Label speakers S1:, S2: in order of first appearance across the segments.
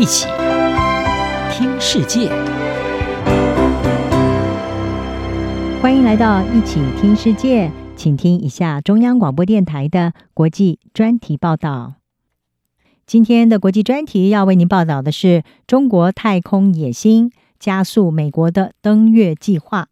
S1: 一起听世界，
S2: 欢迎来到一起听世界，请听一下中央广播电台的国际专题报道。今天的国际专题要为您报道的是中国太空野心加速美国的登月计划。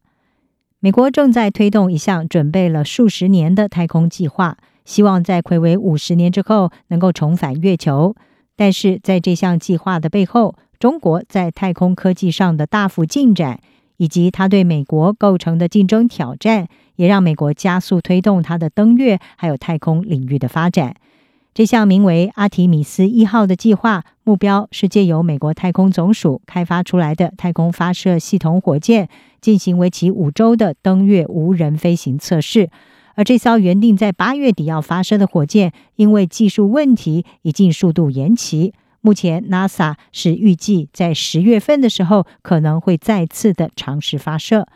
S2: 美国正在推动一项准备了数十年的太空计划，希望在睽违五十年之后能够重返月球。但是在这项计划的背后，中国在太空科技上的大幅进展，以及它对美国构成的竞争挑战，也让美国加速推动它的登月还有太空领域的发展。这项名为阿提米斯一号的计划，目标是借由美国太空总署开发出来的太空发射系统火箭，进行为期五周的登月无人飞行测试。而这艘原定在八月底要发射的火箭，因为技术问题，已经速度延期。目前，NASA 是预计在十月份的时候，可能会再次的尝试发射。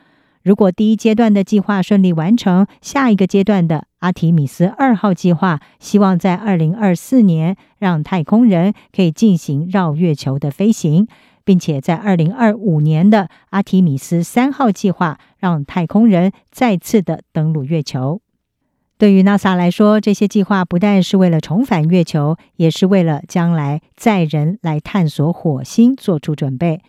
S2: 如果第一阶段的计划顺利完成，下一个阶段的阿提米斯二号计划，希望在二零二四年让太空人可以进行绕月球的飞行，并且在二零二五年的阿提米斯三号计划，让太空人再次的登陆月球。对于 NASA 来说，这些计划不但是为了重返月球，也是为了将来载人来探索火星做出准备。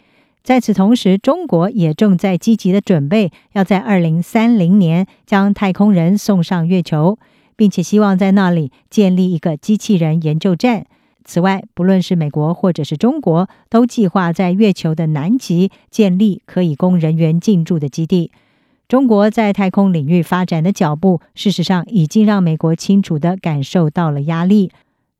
S2: 在此同时，中国也正在积极的准备，要在二零三零年将太空人送上月球，并且希望在那里建立一个机器人研究站。此外，不论是美国或者是中国，都计划在月球的南极建立可以供人员进驻的基地。中国在太空领域发展的脚步，事实上已经让美国清楚地感受到了压力。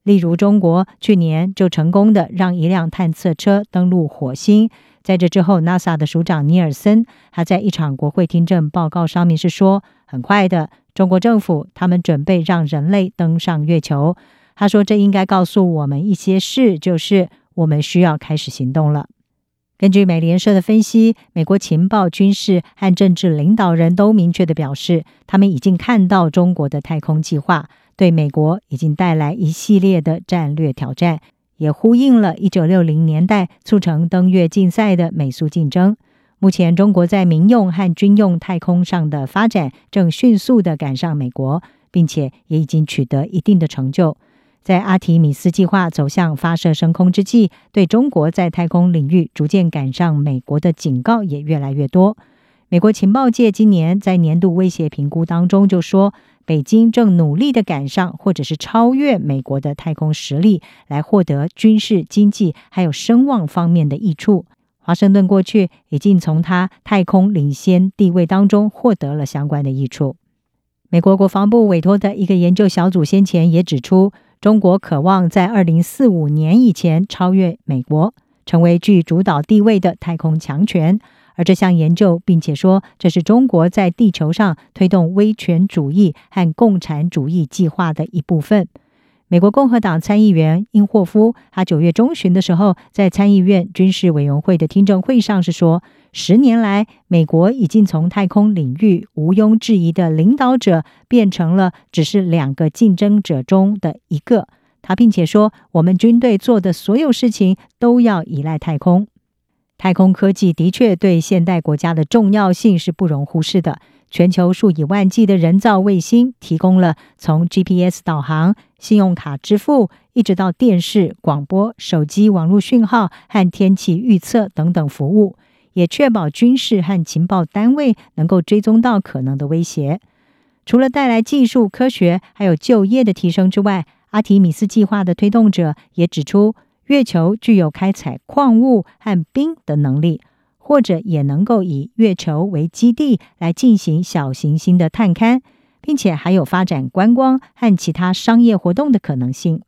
S2: 例如，中国去年就成功的让一辆探测车登陆火星。在这之后，NASA 的署长尼尔森还在一场国会听证报告上面是说，很快的，中国政府他们准备让人类登上月球。他说，这应该告诉我们一些事，就是我们需要开始行动了。根据美联社的分析，美国情报、军事和政治领导人都明确的表示，他们已经看到中国的太空计划对美国已经带来一系列的战略挑战。也呼应了1960年代促成登月竞赛的美苏竞争。目前，中国在民用和军用太空上的发展正迅速地赶上美国，并且也已经取得一定的成就。在阿提米斯计划走向发射升空之际，对中国在太空领域逐渐赶上美国的警告也越来越多。美国情报界今年在年度威胁评估当中就说，北京正努力地赶上或者是超越美国的太空实力，来获得军事、经济还有声望方面的益处。华盛顿过去已经从它太空领先地位当中获得了相关的益处。美国国防部委托的一个研究小组先前也指出，中国渴望在二零四五年以前超越美国，成为具主导地位的太空强权。而这项研究，并且说这是中国在地球上推动威权主义和共产主义计划的一部分。美国共和党参议员英霍夫，他九月中旬的时候在参议院军事委员会的听证会上是说，十年来，美国已经从太空领域毋庸置疑的领导者，变成了只是两个竞争者中的一个。他并且说，我们军队做的所有事情都要依赖太空。太空科技的确对现代国家的重要性是不容忽视的。全球数以万计的人造卫星提供了从 GPS 导航、信用卡支付，一直到电视、广播、手机网络讯号和天气预测等等服务，也确保军事和情报单位能够追踪到可能的威胁。除了带来技术、科学还有就业的提升之外，阿提米斯计划的推动者也指出。月球具有开采矿物和冰的能力，或者也能够以月球为基地来进行小行星的探勘，并且还有发展观光和其他商业活动的可能性。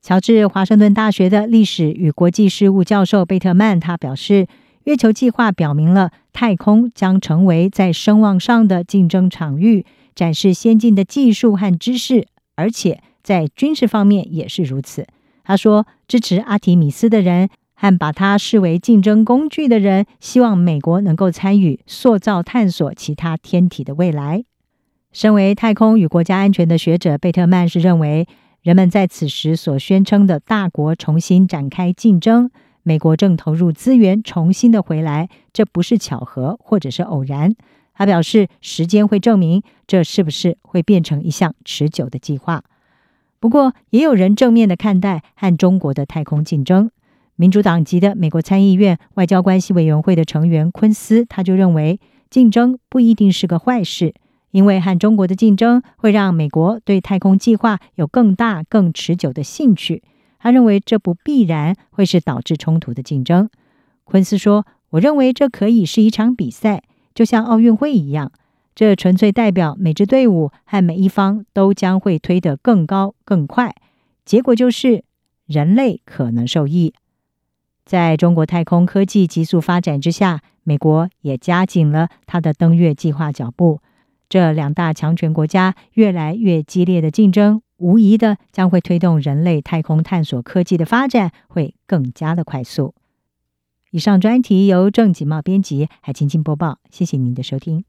S2: 乔治华盛顿大学的历史与国际事务教授贝特曼他表示，月球计划表明了太空将成为在声望上的竞争场域，展示先进的技术和知识，而且在军事方面也是如此。他说：“支持阿提米斯的人和把它视为竞争工具的人，希望美国能够参与塑造、探索其他天体的未来。”身为太空与国家安全的学者，贝特曼是认为，人们在此时所宣称的大国重新展开竞争，美国正投入资源重新的回来，这不是巧合或者是偶然。他表示，时间会证明这是不是会变成一项持久的计划。不过，也有人正面的看待和中国的太空竞争。民主党籍的美国参议院外交关系委员会的成员昆斯，他就认为，竞争不一定是个坏事，因为和中国的竞争会让美国对太空计划有更大、更持久的兴趣。他认为这不必然会是导致冲突的竞争。昆斯说：“我认为这可以是一场比赛。”就像奥运会一样，这纯粹代表每支队伍和每一方都将会推得更高更快，结果就是人类可能受益。在中国太空科技急速发展之下，美国也加紧了它的登月计划脚步。这两大强权国家越来越激烈的竞争，无疑的将会推动人类太空探索科技的发展会更加的快速。以上专题由郑锦茂编辑，海清清播报。谢谢您的收听。